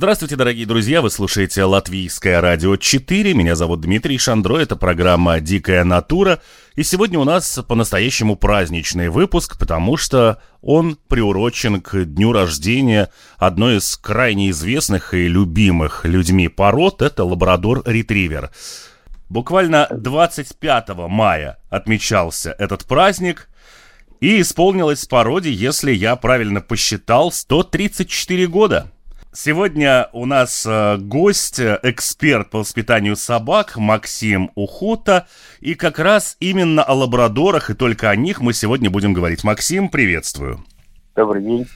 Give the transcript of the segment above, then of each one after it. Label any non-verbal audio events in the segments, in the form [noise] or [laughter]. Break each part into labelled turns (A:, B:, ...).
A: Здравствуйте, дорогие друзья! Вы слушаете Латвийское радио 4. Меня зовут Дмитрий Шандро. Это программа «Дикая натура». И сегодня у нас по-настоящему праздничный выпуск, потому что он приурочен к дню рождения одной из крайне известных и любимых людьми пород. Это лабрадор-ретривер. Буквально 25 мая отмечался этот праздник. И исполнилось породе, если я правильно посчитал, 134 года. Сегодня у нас э, гость, э, эксперт по воспитанию собак Максим Ухута. И как раз именно о лабрадорах и только о них мы сегодня будем говорить. Максим, приветствую.
B: Добрый день.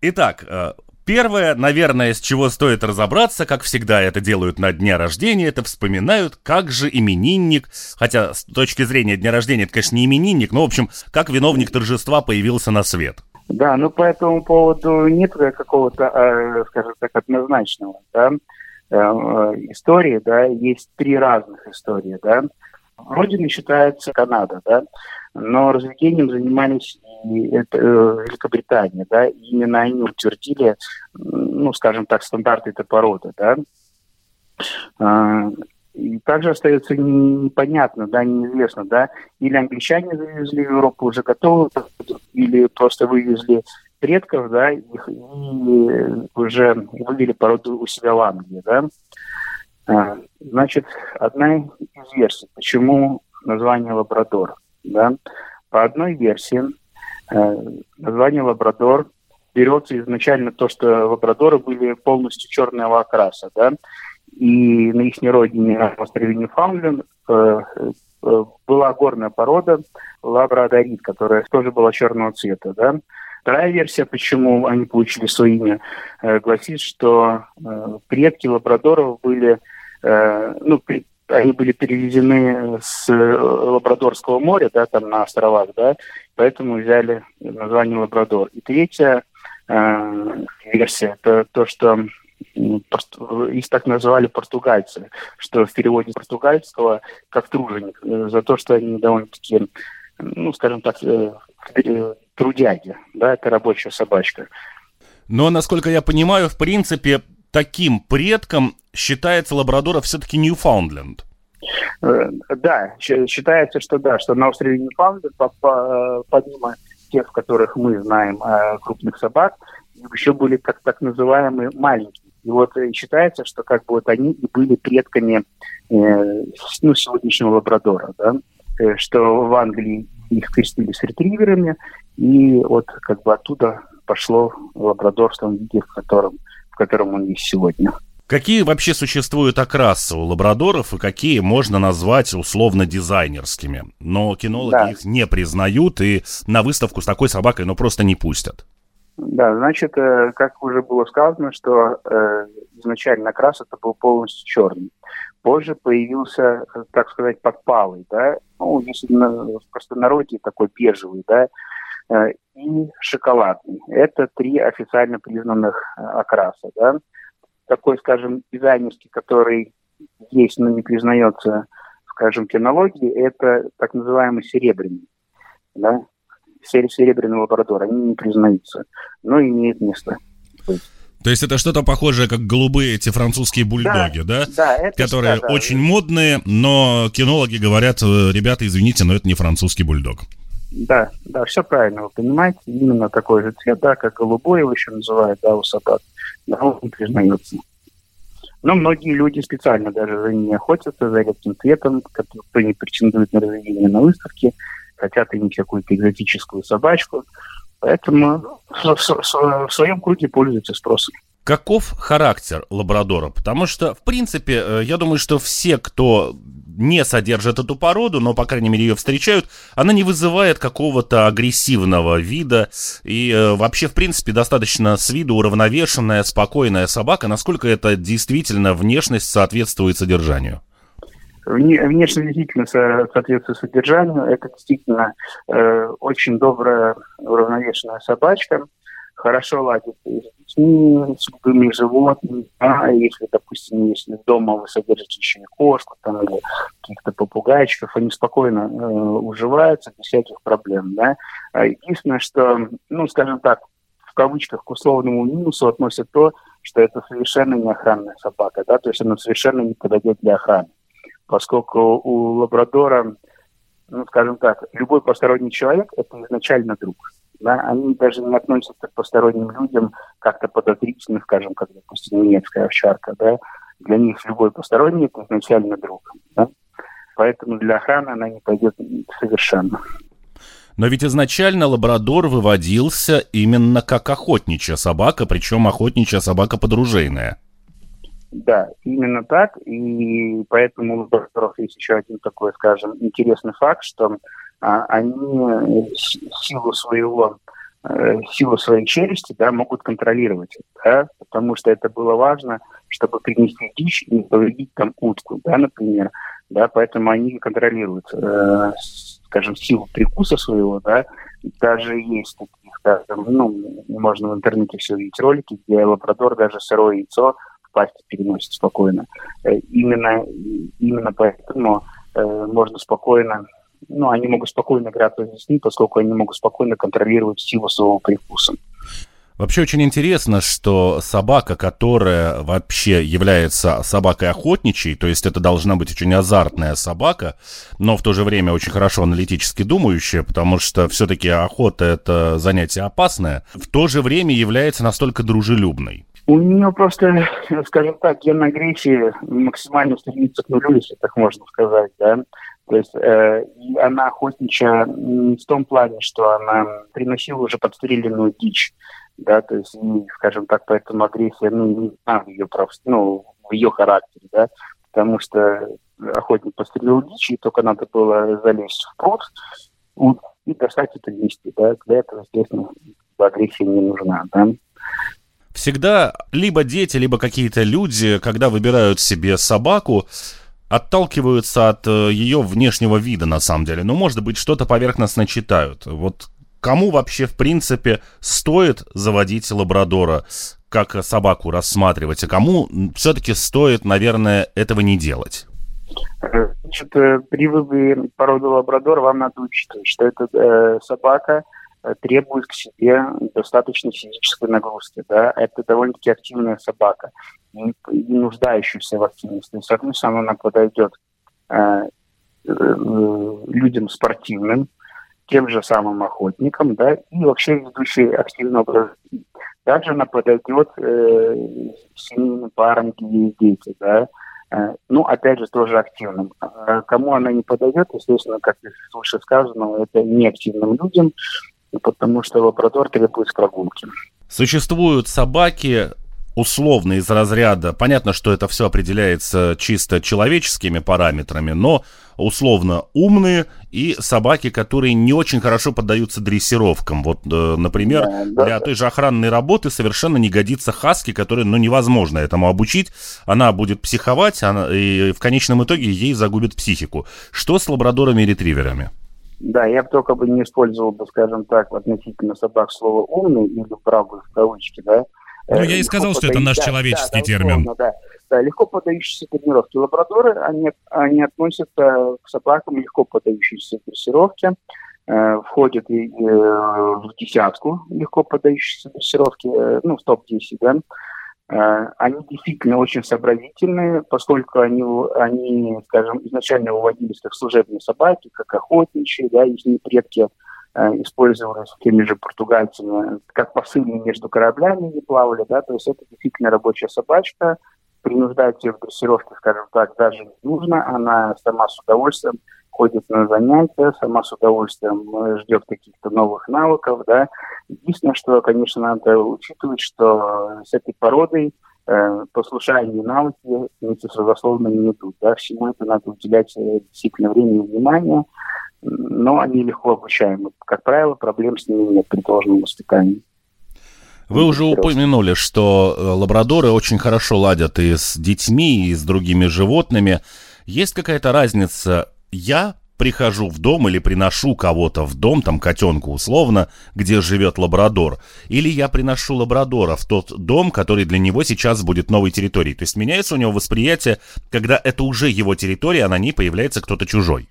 A: Итак, э, Первое, наверное, с чего стоит разобраться, как всегда это делают на дне рождения, это вспоминают, как же именинник, хотя с точки зрения дня рождения это, конечно, не именинник, но, в общем, как виновник торжества появился на свет.
B: Да, ну по этому поводу нет какого-то, э, скажем так, однозначного да, э, истории, да, есть три разных истории, да. Родиной считается Канада, да, но разведением занимались и это, э, Великобритания, да, и именно они утвердили, ну, скажем так, стандарты этой породы, да. Также остается непонятно, да, неизвестно, да, или англичане завезли в Европу уже готовы, или просто вывезли предков, да, их, и уже вывели породу у себя в Англии, да. А, значит, одна из версий, почему название лабрадор, да. По одной версии э, название лабрадор берется изначально то, что лабрадоры были полностью черного окраса, да, и на их родине, на острове Ньюфаундленд, э, э, была горная порода лабрадорит, которая тоже была черного цвета. Да? Вторая версия, почему они получили свое имя, э, гласит, что предки лабрадоров были, ну, они были перевезены с Лабрадорского моря, да, там на островах, да, поэтому взяли название Лабрадор. И третья версия, это то, что их так называли португальцы, что в переводе португальского как труженик, э, за то, что они довольно-таки, ну, скажем так, э, э, трудяги, да, это рабочая собачка.
A: Но, насколько я понимаю, в принципе, таким предком считается лабрадора все-таки Ньюфаундленд.
B: Да, считается, что да, что на острове Ньюфаундленд, помимо тех, которых мы знаем, крупных собак, еще были как так называемые маленькие и вот э, считается, что как бы вот они и были предками э, ну, сегодняшнего лабрадора, да, э, что в Англии их крестили с ретриверами, и вот как бы оттуда пошло лабрадор в том виде, в котором, в котором он есть сегодня.
A: Какие вообще существуют окрасы у лабрадоров и какие можно назвать условно дизайнерскими? Но кинологи да. их не признают и на выставку с такой собакой ну просто не пустят.
B: Да, значит, э, как уже было сказано, что э, изначально окрас это был полностью черный. Позже появился, э, так сказать, подпалый, да, ну, если в простонародье такой бежевый, да, и шоколадный. Это три официально признанных окраса, да. Такой, скажем, дизайнерский, который есть, но не признается, скажем, кинологии, это так называемый серебряный, да, серебряный лабрадор, они не признаются, но имеют место
A: То есть это что-то похожее, как голубые эти французские бульдоги, да? Да, да это Которые да, да. очень модные, но кинологи говорят, э, ребята, извините, но это не французский бульдог.
B: Да, да, все правильно, вы понимаете, именно такой же цвет, да, как голубой его еще называют, да, у собак, да, он не признается. Но многие люди специально даже за ними охотятся, за редким цветом, кто не претендует на разведение на выставке, хотят иметь какую-то экзотическую собачку. Поэтому в своем круге пользуются спросом.
A: Каков характер лабрадора? Потому что, в принципе, э, я думаю, что все, кто не содержит эту породу, но, по крайней мере, ее встречают, она не вызывает какого-то агрессивного вида. И э, вообще, в принципе, достаточно с виду уравновешенная, спокойная собака. Насколько это действительно внешность соответствует содержанию?
B: Внешне действительно соответствует содержанию. Это действительно э, очень добрая, уравновешенная собачка хорошо ладит с детьми, с любыми животными. А если, допустим, если дома вы содержите еще и кошку там, или каких-то попугайчиков, они спокойно э, уживаются без всяких проблем. Да? А единственное, что, ну, скажем так, в кавычках к условному минусу относят то, что это совершенно не охранная собака, да, то есть она совершенно не подойдет для охраны, поскольку у лабрадора, ну, скажем так, любой посторонний человек – это изначально друг да, они даже не относятся к посторонним людям как-то подозрительно, скажем, как, допустим, немецкая овчарка, да, для них любой посторонний это изначально друг, да, поэтому для охраны она не пойдет совершенно.
A: Но ведь изначально лабрадор выводился именно как охотничья собака, причем охотничья собака подружейная.
B: Да, именно так. И поэтому у лабрадоров есть еще один такой, скажем, интересный факт, что а, они силу своего э, силу своей челюсти да, могут контролировать, да, потому что это было важно, чтобы принести дичь и не повредить там утку, да, например, да, поэтому они контролируют, э, скажем, силу прикуса своего, да, даже есть таких, да, там, ну, можно в интернете все видеть ролики, где лабрадор даже сырое яйцо пасть переносит спокойно. Э, именно, именно поэтому э, можно спокойно ну, они могут спокойно играться с детьми, поскольку они могут спокойно контролировать силу своего привкуса.
A: Вообще очень интересно, что собака, которая вообще является собакой охотничьей, то есть это должна быть очень азартная собака, но в то же время очень хорошо аналитически думающая, потому что все-таки охота это занятие опасное, в то же время является настолько дружелюбной.
B: У нее просто, скажем так, ген агрессии максимально стремится к нулю, если так можно сказать, да. То есть э, она охотничья в том плане, что она приносила уже подстреленную дичь, да, то есть, и, скажем так, поэтому агрессия, ну, не знаю, ее, прав... ну, в ее характере, да, потому что охотник подстрелил дичь, и только надо было залезть в пруд и достать это вместе, да, для этого, естественно, агрессия не нужна, да
A: всегда либо дети, либо какие-то люди, когда выбирают себе собаку, отталкиваются от э, ее внешнего вида, на самом деле. Ну, может быть, что-то поверхностно читают. Вот кому вообще, в принципе, стоит заводить лабрадора, как собаку рассматривать, а кому все-таки стоит, наверное, этого не делать?
B: Значит, э, при выборе породы лабрадора вам надо учитывать, что это э, собака э, требует к себе достаточно физической нагрузки. Да? Это довольно-таки активная собака не, нуждающихся в активности. Соответственно, она подойдет э, э, людям спортивным, тем же самым охотникам, да, и вообще ведущие активный образ. Также она подойдет э, семейным парам, где дети, да, э, ну, опять же, тоже активным. А кому она не подойдет, естественно, как выше сказано, это неактивным людям, потому что лабрадор требует прогулки.
A: Существуют собаки, условно из разряда, понятно, что это все определяется чисто человеческими параметрами, но условно умные и собаки, которые не очень хорошо поддаются дрессировкам. Вот, э, например, да, да. для той же охранной работы совершенно не годится хаски, которой, ну, невозможно этому обучить. Она будет психовать, она, и в конечном итоге ей загубит психику. Что с лабрадорами и ретриверами?
B: Да, я бы только бы не использовал бы, скажем так, относительно собак слово «умный» или «правый» в кавычки, да,
A: ну, я и сказал, что это наш человеческий да, термин.
B: Условно, да. да, легко поддающиеся тренировке. Лабрадоры, они, они относятся к собакам, легко поддающиеся дрессировке, э, входят и, э, в десятку легко поддающиеся дрессировке, э, ну, в топ-10, да. Э, они действительно очень сообразительные, поскольку они, они, скажем, изначально выводились как служебные собаки, как охотничьи, да, их предки Э, использовались теми же португальцами, как посыльные между кораблями не плавали, да, то есть это действительно рабочая собачка, принуждать ее в дрессировке, скажем так, даже не нужно, она сама с удовольствием ходит на занятия, сама с удовольствием э, ждет каких-то новых навыков, да. Единственное, что, конечно, надо учитывать, что с этой породой э, послушание и навыки родословными не идут. Да? Всему это надо уделять э, действительно время и внимание, но они легко обучаемы. Как правило, проблем с ними нет при должном воспитании.
A: Вы уже упомянули, что э, лабрадоры очень хорошо ладят и с детьми, и с другими животными. Есть какая-то разница? Я прихожу в дом или приношу кого-то в дом, там котенку условно, где живет лабрадор, или я приношу лабрадора в тот дом, который для него сейчас будет новой территорией. То есть меняется у него восприятие, когда это уже его территория, а на ней появляется кто-то чужой.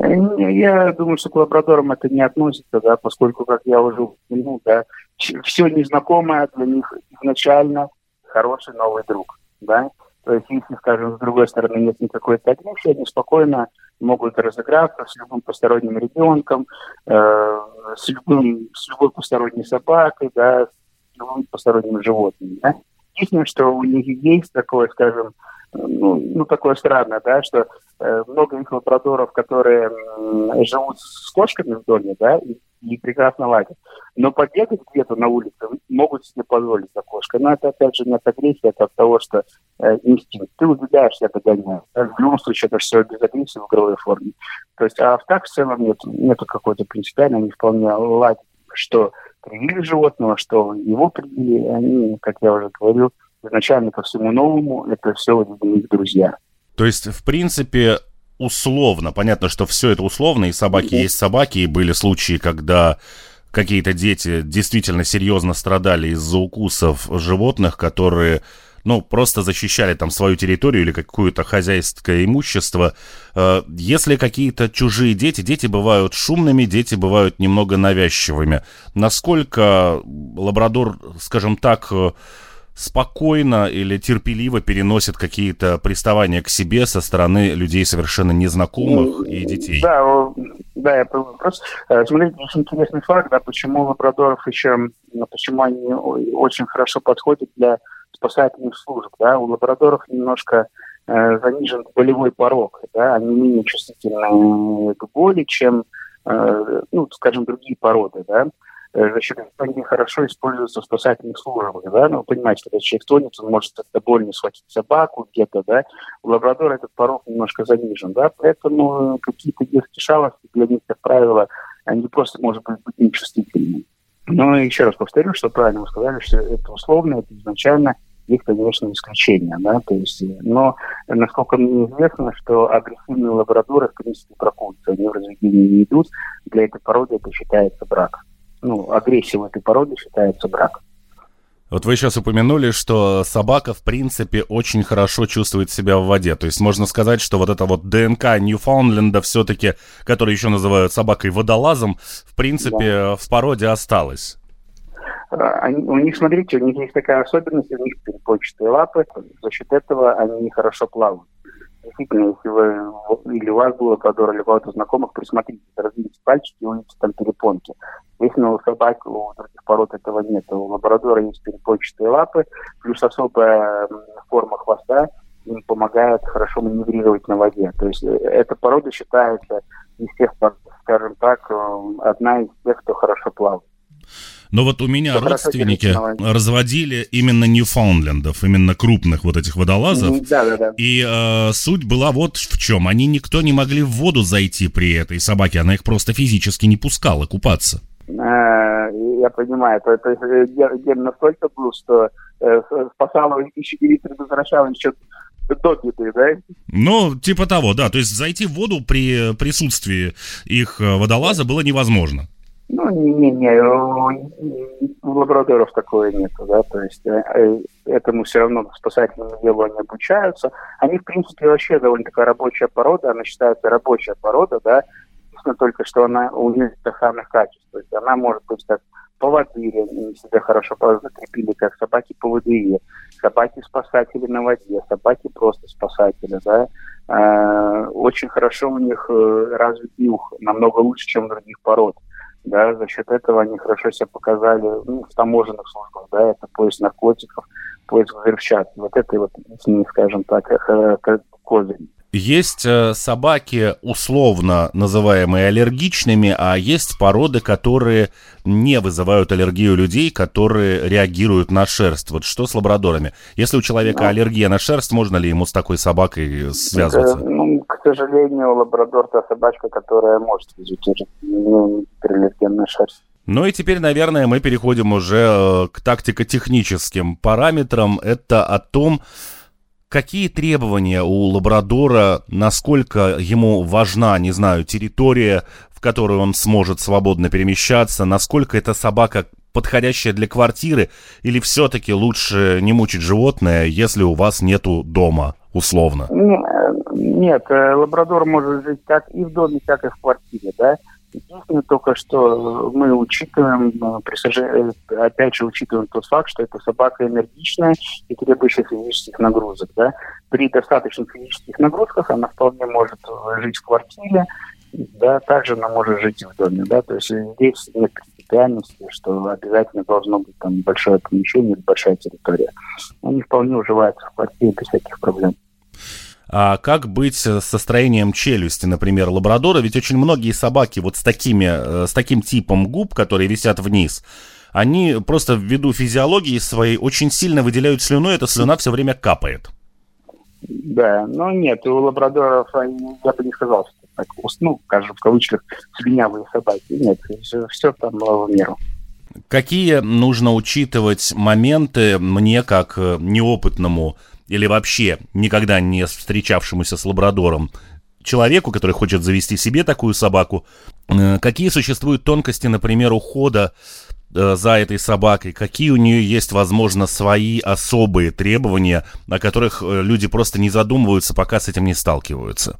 B: Я думаю, что к лабрадорам это не относится, да, поскольку, как я уже упомянул, да, все незнакомое для них изначально хороший новый друг, да. То есть, если, скажем, с другой стороны нет никакой агрессии, они спокойно могут разыграться с любым посторонним ребенком, э, с, любым, с любой посторонней собакой, да, с любым посторонним животным. Да. Единственное, что у них есть такое, скажем, ну, ну такое странное, да, что э, много их лабрадоров, которые э, живут с кошками в доме, да, и, и прекрасно ладят. Но побегать где-то на улице могут себе позволить за кошкой. Но это, опять же, не от агрессии, это от того, что э, инстинкт. Ты убегаешься, это гоняешь. В любом случае, это все без агрессии в игровой форме. То есть, а в так в целом нет, нету какой-то принципиальной, они вполне ладят, что привили животного, что его привили, они, как я уже говорил, изначально ко всему новому, это все друзья.
A: То есть, в принципе, условно, понятно, что все это условно, и собаки есть собаки, и были случаи, когда какие-то дети действительно серьезно страдали из-за укусов животных, которые ну, просто защищали там свою территорию или какое-то хозяйское имущество. Э, если какие-то чужие дети, дети бывают шумными, дети бывают немного навязчивыми. Насколько лабрадор, скажем так, э, спокойно или терпеливо переносит какие-то приставания к себе со стороны людей совершенно незнакомых ну, и детей.
B: Да, да, я понял вопрос. Э, смотрите, очень интересный факт, да, почему лабрадоров еще, почему они очень хорошо подходят для спасательных служб, да, у лабрадоров немножко э, занижен болевой порог, да, они менее чувствительны к боли, чем, э, ну, скажем, другие породы, да, Э, этого они хорошо используются в спасательных службах, да, ну, вы понимаете, когда человек тонет, он может это больно схватить собаку где-то, да, у лабрадора этот порог немножко занижен, да, поэтому какие-то детские шалости для них, как правило, они просто, может быть, быть нечувствительными. Но еще раз повторю, что правильно вы сказали, что это условно, это изначально есть, конечно, исключения, да, то есть, но насколько мне известно, что агрессивные лабрадоры, в принципе, проходятся, они в разведении не идут, для этой породы это считается брак ну, агрессия в этой породе считается брак.
A: Вот вы сейчас упомянули, что собака, в принципе, очень хорошо чувствует себя в воде. То есть можно сказать, что вот это вот ДНК Ньюфаундленда все-таки, который еще называют собакой-водолазом, в принципе, да. в породе осталось.
B: А, они, у них, смотрите, у них есть такая особенность, у них перепончатые лапы, за счет этого они хорошо плавают действительно, если вы, или у вас был лабрадор, или у кого-то знакомых, присмотрите, развились пальчики, увидите там перепонки. Если у собак, у других пород этого нет. У лабрадора есть перепончатые лапы, плюс особая форма хвоста им помогает хорошо маневрировать на воде. То есть э, эта порода считается из тех, скажем так, э, одна из тех, кто хорошо плавает.
A: Но вот у меня родственники разводили именно Ньюфаундлендов, именно крупных вот этих водолазов.
B: Да, да, да.
A: И э, суть была вот в чем. Они никто не могли в воду зайти при этой собаке, она их просто физически не пускала купаться.
B: А, я понимаю, то, то есть ген настолько был, что э, спасал еще и предотвращал еще до беды, да?
A: Ну, типа того, да. То есть зайти в воду при присутствии их э, водолаза было невозможно.
B: Ну, не-не, у, у лабрадоров такое нет, да, то есть э, э, этому все равно спасательному делу они обучаются. Они, в принципе, вообще довольно такая рабочая порода, она считается рабочая порода, да, единственное только, что она у нее охранных качеств, то есть она может быть как поводыри, они себя хорошо закрепили, как собаки-поводыри, собаки-спасатели на воде, собаки просто спасатели, да, э, очень хорошо у них развит нюх, намного лучше, чем у других пород да, за счет этого они хорошо себя показали ну, в таможенных службах, да, это поиск наркотиков, поиск взрывчатки, вот это вот, скажем так, козырь.
A: Есть э, собаки, условно называемые аллергичными, а есть породы, которые не вызывают аллергию людей, которые реагируют на шерсть. Вот что с лабрадорами? Если у человека ну, аллергия на шерсть, можно ли ему с такой собакой связываться? Это,
B: ну, к сожалению, лабрадор та собачка, которая может вызвать ну, на шерсть.
A: Ну и теперь, наверное, мы переходим уже э, к тактико-техническим параметрам. Это о том, Какие требования у лабрадора, насколько ему важна, не знаю, территория, в которой он сможет свободно перемещаться, насколько эта собака подходящая для квартиры, или все-таки лучше не мучить животное, если у вас нету дома, условно?
B: Нет, э, лабрадор может жить как и в доме, так и в квартире, да. Единственное только, что мы учитываем, э, э, опять же учитываем тот факт, что эта собака энергичная и требующая физических нагрузок. Да? При достаточных физических нагрузках она вполне может жить в квартире, да, также она может жить и в доме. Да? То есть здесь нет принципиальности, что обязательно должно быть там большое помещение или большая территория. Они вполне уживаются в квартире без всяких проблем.
A: А как быть с состоянием челюсти, например, лабрадора? Ведь очень многие собаки вот с, такими, э, с таким типом губ, которые висят вниз, они просто ввиду физиологии своей очень сильно выделяют слюну, и эта слюна все время капает.
B: Да, но нет, у лабрадоров, я бы не сказал, что так, ну, скажем, в кавычках, слюнявые собаки. Нет, все, все там в меру.
A: Какие нужно учитывать моменты мне, как э, неопытному или вообще никогда не встречавшемуся с лабрадором человеку, который хочет завести себе такую собаку, э, какие существуют тонкости, например, ухода э, за этой собакой, какие у нее есть, возможно, свои особые требования, о которых люди просто не задумываются, пока с этим не сталкиваются.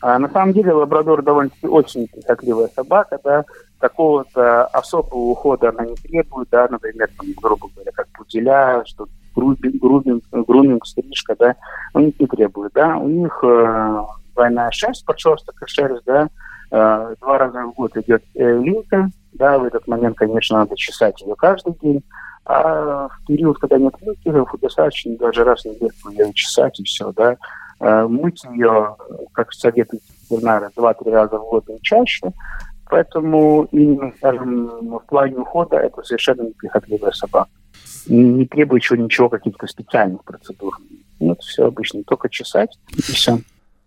B: А на самом деле лабрадор довольно-таки очень прихотливая собака, да, такого-то особого ухода она не требует, да, например, там, грубо говоря, как пуделя, что грубинг, грубинг, груминг, стрижка, да, у них не требует, да, у них э, двойная шерсть, подшерсток шерсть, да, э, два раза в год идет э, линька, да, в этот момент, конечно, надо чесать ее каждый день, а в период, когда нет линьки, достаточно даже раз в неделю ее чесать и все, да, мыть ее, как советуют ветеринары, два-три раза в год и чаще, Поэтому именно, скажем, в плане ухода это совершенно неприхотливая собака не требующего ничего, каких-то специальных процедур. Ну, это все обычно, только чесать и все.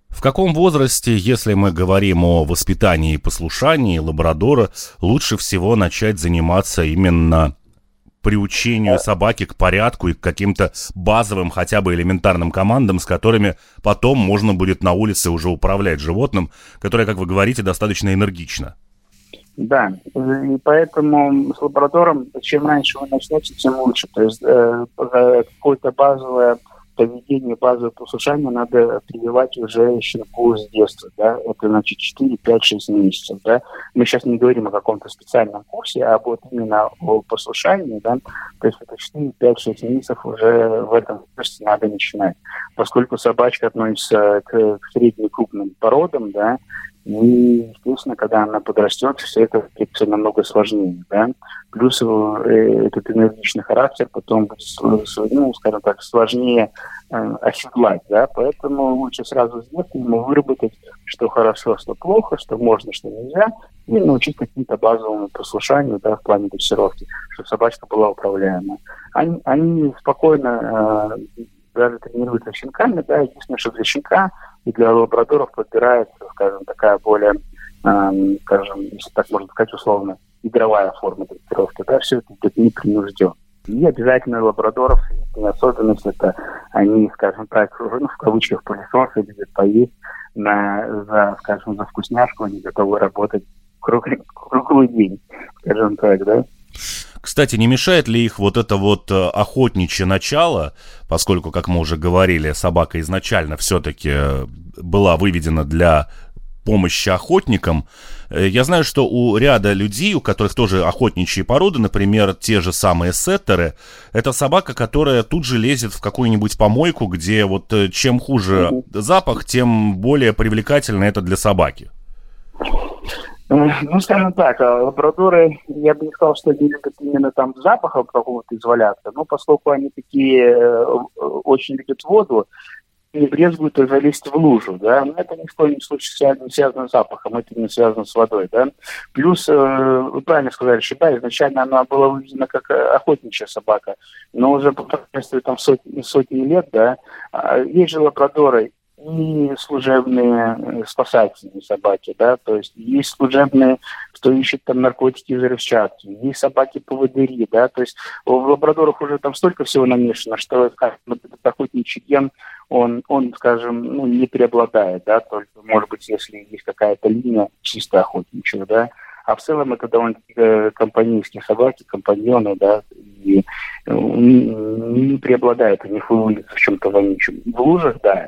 A: В каком возрасте, если мы говорим о воспитании и послушании лабрадора, лучше всего начать заниматься именно приучению собаки к порядку и к каким-то базовым, хотя бы элементарным командам, с которыми потом можно будет на улице уже управлять животным, которое, как вы говорите, достаточно энергично?
B: Да, и поэтому с лабрадором, чем раньше вы начнете, тем лучше. То есть э, какое-то базовое поведение, базовое послушание надо прививать уже щенку с детства. Да? Это значит 4, 5, 6 месяцев. Да? Мы сейчас не говорим о каком-то специальном курсе, а вот именно о послушании. Да? То есть это 4, 5, 6 месяцев уже в этом возрасте надо начинать. Поскольку собачка относится к, к средним крупным породам, да, и, естественно, когда она подрастет, все это все намного сложнее. Да? Плюс э, этот энергичный характер потом будет, ну, скажем так, сложнее э, оседлать. Да? Поэтому лучше сразу с детства ему выработать, что хорошо, что плохо, что можно, что нельзя, и научить каким-то базовому послушанию да, в плане дрессировки, чтобы собачка была управляемая. Они, они спокойно э, даже тренируются щенками, да, единственное, что для щенка и для лабрадоров подбирается, скажем, такая более, э, скажем, если так можно сказать, условно, игровая форма дрессировки, да, все это идет непринужденно. И обязательно лабрадоров, особенность это они, скажем так, ну, в кавычках пылесосы любят поесть на, за, скажем, за вкусняшку, они готовы работать круглый, круглый день, скажем так, да.
A: Кстати, не мешает ли их вот это вот э, охотничье начало, поскольку, как мы уже говорили, собака изначально все-таки э, была выведена для помощи охотникам. Э, я знаю, что у ряда людей, у которых тоже охотничьи породы, например, те же самые сеттеры, это собака, которая тут же лезет в какую-нибудь помойку, где вот чем хуже запах, тем более привлекательно это для собаки.
B: Ну, скажем так, а лабрадоры, я бы не сказал, что они любят именно там запахом какого-то изваляться, но поскольку они такие э, очень любят воду, не брезгуют залезть в лужу, да, но это ни в коем случае связано, связано с запахом, это не связано с водой, да. Плюс, э, вы правильно сказали, да, изначально она была выведена как охотничья собака, но уже по там сотни, сотни лет, да, а, есть же лабрадоры и служебные э, спасательные собаки, да, то есть есть служебные, кто ищет там наркотики и взрывчатки, есть собаки-поводыри, да, то есть в лабрадорах уже там столько всего намешано, что, этот охотничий ген, он, он, скажем, ну, не преобладает, да, только, может быть, если есть какая-то линия чисто охотничья, да, а в целом это довольно-таки э, компанейские собаки, компаньоны, да, и э, не преобладают у них в чем-то вонючем. В лужах, да.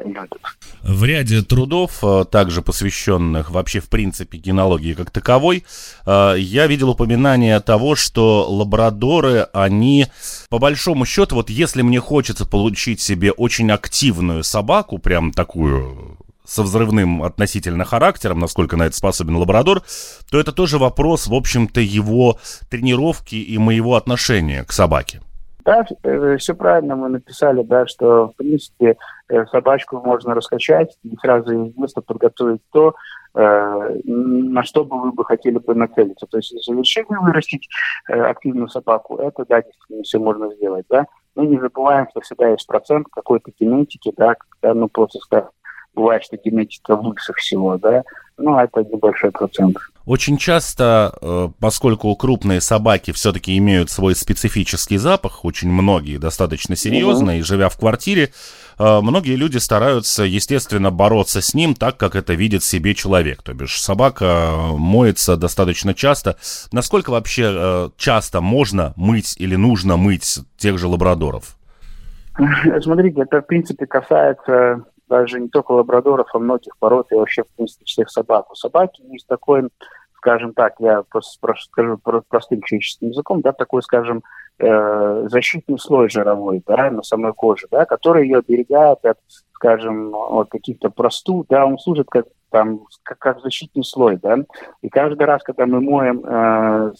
A: В ряде трудов, э, также посвященных вообще в принципе генологии как таковой, я видел упоминание того, что лабрадоры, они по большому счету, вот если мне хочется получить себе очень активную собаку, прям такую со взрывным относительно характером, насколько на это способен лабрадор, то это тоже вопрос, в общем-то, его тренировки и моего отношения к собаке.
B: Да, э, все правильно мы написали, да, что, в принципе, э, собачку можно раскачать и сразу из места подготовить то, э, на что бы вы бы хотели бы нацелиться. То есть, если вырастить активную собаку, это, да, действительно все можно сделать, да. Но не забываем, что всегда есть процент какой-то генетики, да, когда, ну, просто, скажем, бывает, что генетика лучше всего, да, ну, это небольшой процент.
A: Очень часто, э, поскольку крупные собаки все-таки имеют свой специфический запах, очень многие достаточно серьезно, угу. и живя в квартире, э, многие люди стараются, естественно, бороться с ним так, как это видит себе человек. То бишь собака моется достаточно часто. Насколько вообще э, часто можно мыть или нужно мыть тех же лабрадоров? [laughs]
B: Смотрите, это в принципе касается даже не только лабрадоров, а многих пород и вообще, в принципе, всех собак. У собаки есть такой, скажем так, я просто скажу простым человеческим языком, да, такой, скажем, э, защитный слой жировой, да, на самой коже, да, который ее оберегает от, скажем, от каких-то простуд, да, он служит как там как, как защитный слой, да, и каждый раз, когда мы моем э,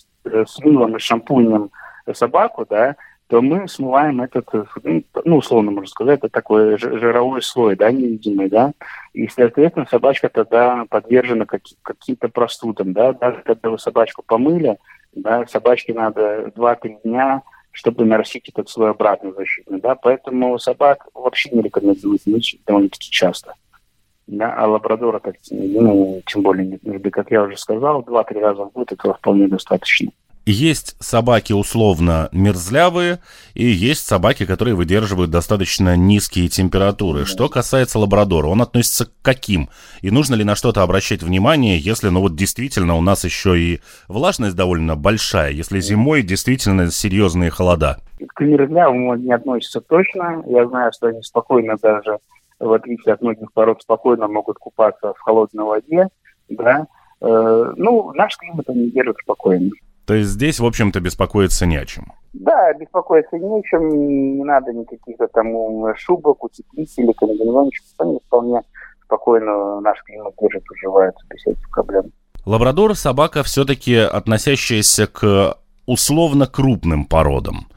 B: с мылом и шампунем собаку, да, то мы смываем этот, ну, ну, условно можно сказать, это такой жировой слой, да, невидимый, да, и, соответственно, собачка тогда подвержена каким- каким-то простудам, да, даже когда вы собачку помыли, да, собачке надо 2-3 дня, чтобы нарастить этот слой обратно защитный, да, поэтому собак вообще не рекомендуют мыть довольно-таки часто. Да, а лабрадора, так, ну, тем более, как я уже сказал, 2-3 раза в год этого вполне достаточно.
A: Есть собаки условно мерзлявые, и есть собаки, которые выдерживают достаточно низкие температуры. Что касается лабрадора, он относится к каким? И нужно ли на что-то обращать внимание, если, ну вот действительно у нас еще и влажность довольно большая, если зимой действительно серьезные холода?
B: К мерзлявым он не относится точно. Я знаю, что они спокойно даже, в отличие от многих пород, спокойно могут купаться в холодной воде, да. Э, ну, наш климат они держат спокойно.
A: То есть здесь, в общем-то, беспокоиться не о чем.
B: Да, беспокоиться не о чем, не надо никаких там шубок, утеплителей, комбинезонов, они вполне спокойно наш климат держит, уживается без всяких проблем.
A: Лабрадор – собака, все-таки относящаяся к условно крупным породам.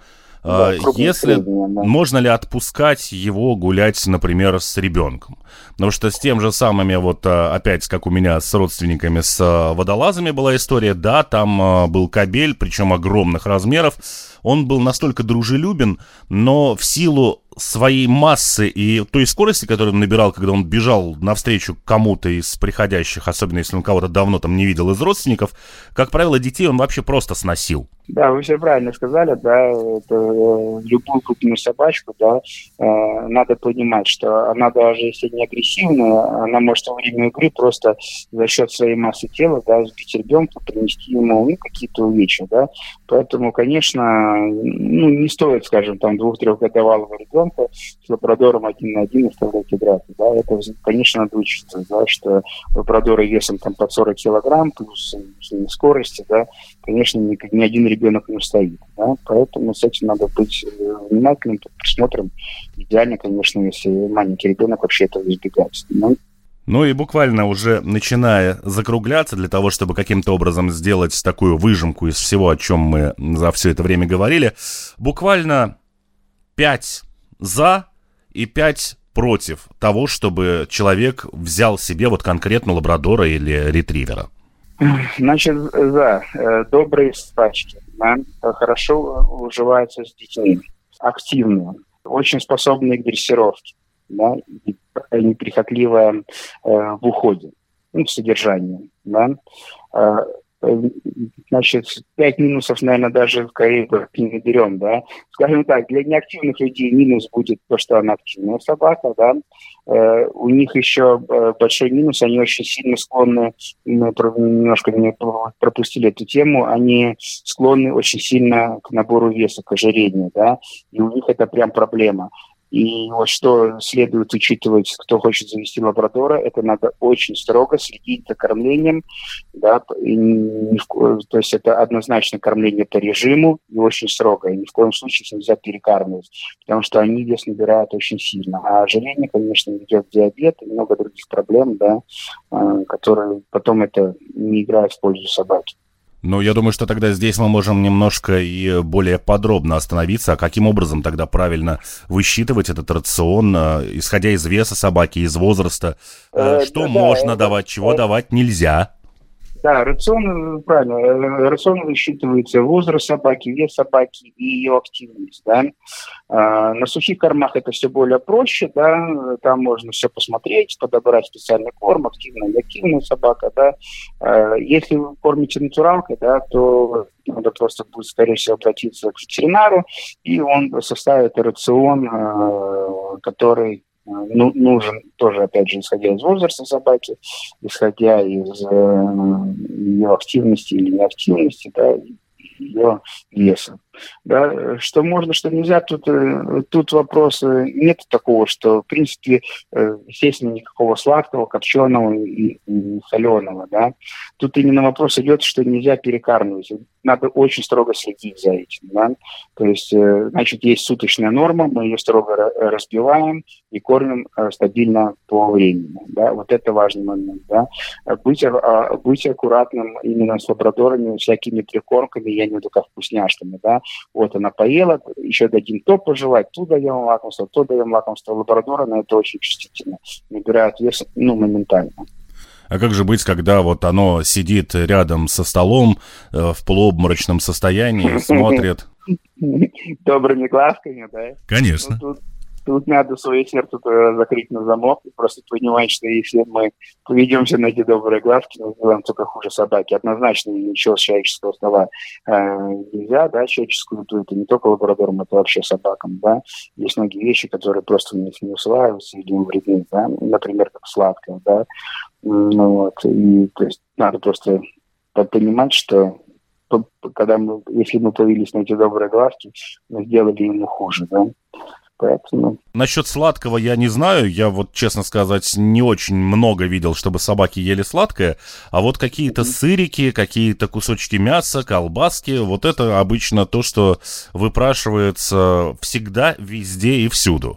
A: Да, а, Если да. можно ли отпускать его гулять, например, с ребенком? Потому что с тем же самыми, вот а, опять, как у меня с родственниками, с а, водолазами была история, да, там был кабель, причем огромных размеров, он был настолько дружелюбен, но в силу своей массы и той скорости, которую он набирал, когда он бежал навстречу кому-то из приходящих, особенно если он кого-то давно там не видел из родственников, как правило, детей он вообще просто сносил.
B: Да, вы все правильно сказали, да, это, э, любую крупную собачку, да, э, надо понимать, что она даже если не агрессивная, она может во время игры просто за счет своей массы тела, да, сбить ребенка, принести ему ну, какие-то увечья, да, поэтому, конечно, ну, не стоит, скажем, там двух-трехгодовалого ребенка с лабрадором один на один оставлять играться, да, это, конечно, надо учиться, да, что лабрадоры весом там под 40 килограмм, плюс скорости, да, конечно, ни, ни один ребенок не стоит. Да? Поэтому с этим надо быть э, внимательным, присмотрим. Идеально, конечно, если маленький ребенок вообще этого избегать. Но
A: ну и буквально уже начиная закругляться для того, чтобы каким-то образом сделать такую выжимку из всего, о чем мы за все это время говорили, буквально 5 за и 5 против того, чтобы человек взял себе вот конкретно лабрадора или ретривера?
B: Значит, да, э, добрые собачки да, хорошо уживаются с детьми, активные, очень способные к дрессировке, да, неприхотливая э, в уходе, ну, в содержании. Да. Э, значит, пять минусов, наверное, даже скорее не берем, да. Скажем так, для неактивных людей минус будет то, что она активная собака, да. Э, у них еще э, большой минус, они очень сильно склонны, мы немножко не пропустили эту тему, они склонны очень сильно к набору веса, к ожирению, да, и у них это прям проблема. И вот что следует учитывать, кто хочет завести лабрадора, это надо очень строго следить за кормлением, да, и то есть это однозначно кормление по режиму и очень строго, и ни в коем случае нельзя перекармливать, потому что они вес набирают очень сильно. А ожирение, конечно, ведет диабет и много других проблем, да, а, которые потом это не играют в пользу собаки.
A: Ну, я думаю, что тогда здесь мы можем немножко и более подробно остановиться. А каким образом тогда правильно высчитывать этот рацион, э, исходя из веса собаки, из возраста? Э, э, что можно да, давать, чего давать нельзя?
B: Да, рацион, правильно, э, рацион высчитывается возраст собаки, вес собаки и ее активность, да. А, на сухих кормах это все более проще, да, там можно все посмотреть, подобрать специальный корм, активная и активная собака, да. А, если вы кормите натуралкой, да, то надо просто будет, скорее всего, обратиться к ветеринару, и он составит рацион, а, который ну, нужен тоже, опять же, исходя из возраста собаки, исходя из э, ее активности или неактивности, да, ее веса. Да, что можно, что нельзя, тут, э, тут вопрос нет такого, что, в принципе, э, естественно, никакого сладкого, копченого и, и соленого. Да. Тут именно вопрос идет, что нельзя перекармливать. Надо очень строго следить за этим. Да. То есть, э, значит, есть суточная норма, мы ее строго разбиваем и кормим стабильно по времени. Да. Вот это важный момент. Да. Быть, а, быть аккуратным именно с лабрадорами, всякими прикормками, я не как вкусняшками. Да вот она поела, еще дадим то пожевать, тут даем лакомство, то даем лакомство. Лабрадора на это очень чувствительно, набирает вес, ну, моментально.
A: А как же быть, когда вот оно сидит рядом со столом э, в полуобморочном состоянии, [laughs] смотрит?
B: Добрыми глазками, да?
A: Конечно.
B: Ну, тут, Тут надо свое сердце закрыть на замок и просто понимать, что если мы поведемся на эти добрые глазки, мы сделаем только хуже собаки. Однозначно ничего с человеческого стола э, нельзя, да, человеческую еду это не только лабрадорам, это вообще собакам, да. Есть многие вещи, которые просто них не усваиваются им вредны, да, например, как сладкое, да. Ну, вот, и то есть надо просто понимать, что когда мы, если мы появились на эти добрые глазки, мы сделали ему хуже, да.
A: Поэтому... Насчет сладкого я не знаю. Я вот, честно сказать, не очень много видел, чтобы собаки ели сладкое. А вот какие-то mm-hmm. сырики, какие-то кусочки мяса, колбаски, вот это обычно то, что выпрашивается всегда, везде и всюду.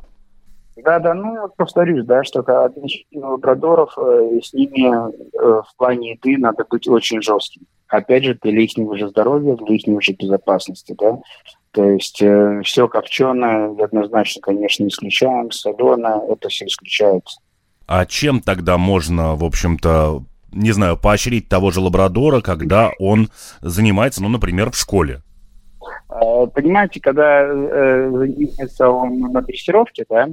B: Да, да, ну вот повторюсь, да, что относительно лабрадоров э, с ними э, в плане еды надо быть очень жестким. Опять же, для их же здоровья, для их же безопасности, да. То есть э, все копченое однозначно, конечно, исключаем, соленое, это все исключается.
A: А чем тогда можно, в общем-то, не знаю, поощрить того же лабрадора, когда он занимается, ну, например, в школе?
B: Э, понимаете, когда э, занимается он на дрессировке, да,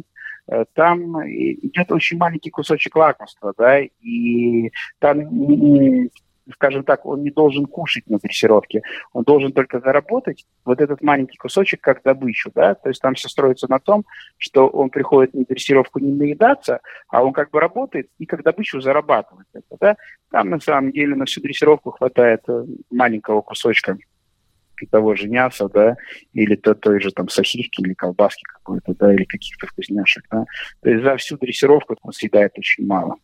B: э, там идет очень маленький кусочек лакомства, да, и там скажем так, он не должен кушать на дрессировке, он должен только заработать вот этот маленький кусочек как добычу, да, то есть там все строится на том, что он приходит на дрессировку не наедаться, а он как бы работает и как добычу зарабатывает это, да. Там на самом деле на всю дрессировку хватает э, маленького кусочка того же мяса, да, или то, той же там сосиски или колбаски какой-то, да, или каких-то вкусняшек, да. То есть за всю дрессировку он съедает очень мало.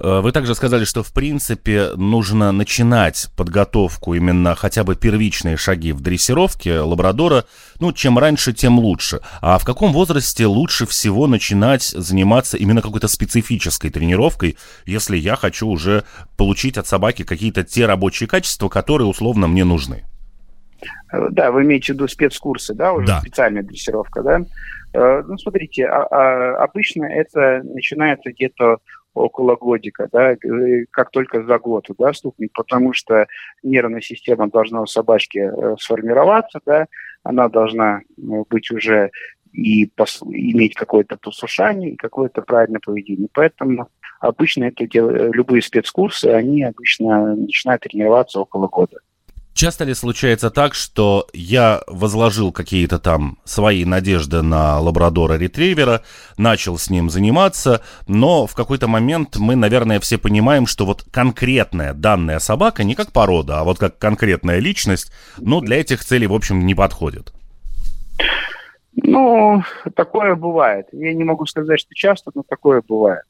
A: Э, вы также сказали, что в принципе нужно начинать подготовку именно хотя бы первичные шаги в дрессировке лабрадора, ну, чем раньше, тем лучше. А в каком возрасте лучше всего начинать заниматься именно какой-то специфической тренировкой, если я хочу уже получить от собаки какие-то те рабочие качества, которые условно мне нужны?
B: Э, да, вы имеете в виду спецкурсы, да, уже да. специальная дрессировка, да? Э, ну, смотрите, а, а, обычно это начинается где-то около годика, да, как только за год да, стукнет, потому что нервная система должна у собачки сформироваться, да, она должна быть уже и пос, иметь какое-то послушание и какое-то правильное поведение. Поэтому обычно это любые спецкурсы, они обычно начинают тренироваться около года.
A: Часто ли случается так, что я возложил какие-то там свои надежды на лабрадора-ретривера, начал с ним заниматься, но в какой-то момент мы, наверное, все понимаем, что вот конкретная данная собака не как порода, а вот как конкретная личность, ну, для этих целей, в общем, не подходит.
B: Ну, такое бывает. Я не могу сказать, что часто, но такое бывает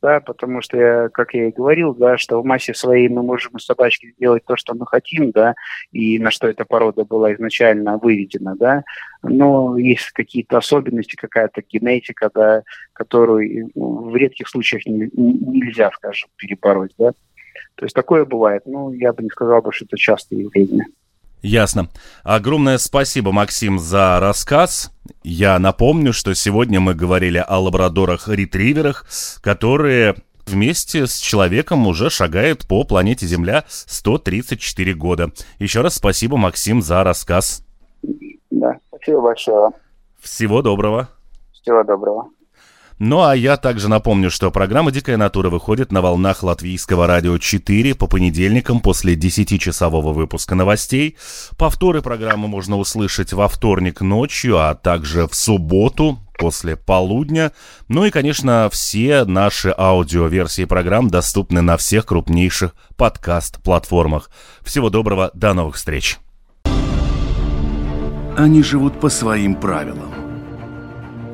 B: да, потому что, я, как я и говорил, да, что в массе своей мы можем из собачки сделать то, что мы хотим, да, и на что эта порода была изначально выведена, да, но есть какие-то особенности, какая-то генетика, да, которую ну, в редких случаях не, нельзя, скажем, перебороть, да. То есть такое бывает, ну, я бы не сказал, что это частое явление.
A: Ясно. Огромное спасибо, Максим, за рассказ. Я напомню, что сегодня мы говорили о лабрадорах-ретриверах, которые вместе с человеком уже шагают по планете Земля 134 года. Еще раз спасибо, Максим, за рассказ.
B: Да, спасибо большое.
A: Всего доброго.
B: Всего доброго.
A: Ну а я также напомню, что программа «Дикая натура» выходит на волнах Латвийского радио 4 по понедельникам после 10-часового выпуска новостей. Повторы программы можно услышать во вторник ночью, а также в субботу после полудня. Ну и, конечно, все наши аудиоверсии программ доступны на всех крупнейших подкаст-платформах. Всего доброго, до новых встреч.
C: Они живут по своим правилам